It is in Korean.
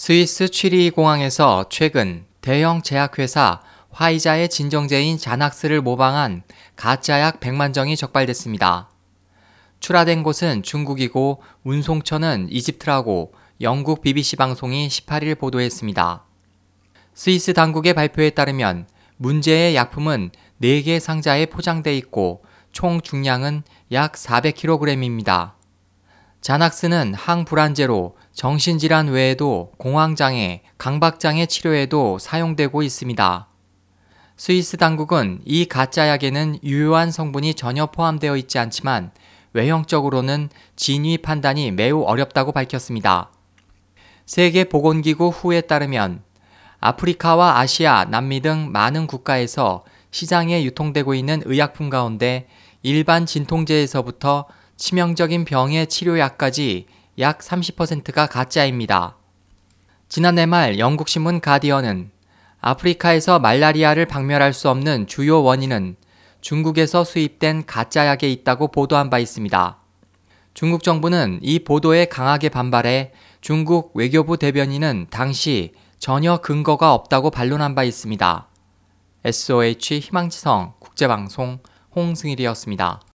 스위스 취리 공항에서 최근 대형 제약회사 화이자의 진정제인 자낙스를 모방한 가짜약 100만 정이 적발됐습니다. 출하된 곳은 중국이고 운송처는 이집트라고 영국 BBC 방송이 18일 보도했습니다. 스위스 당국의 발표에 따르면 문제의 약품은 4개 상자에 포장돼 있고 총 중량은 약 400kg입니다. 자낙스는 항불안제로 정신질환 외에도 공황장애, 강박장애 치료에도 사용되고 있습니다. 스위스 당국은 이 가짜약에는 유효한 성분이 전혀 포함되어 있지 않지만 외형적으로는 진위 판단이 매우 어렵다고 밝혔습니다. 세계보건기구 후에 따르면 아프리카와 아시아, 남미 등 많은 국가에서 시장에 유통되고 있는 의약품 가운데 일반 진통제에서부터 치명적인 병의 치료약까지 약 30%가 가짜입니다. 지난해 말 영국 신문 가디언은 아프리카에서 말라리아를 박멸할 수 없는 주요 원인은 중국에서 수입된 가짜약에 있다고 보도한 바 있습니다. 중국 정부는 이 보도에 강하게 반발해 중국 외교부 대변인은 당시 전혀 근거가 없다고 반론한 바 있습니다. SOH 희망지성 국제방송 홍승일이었습니다.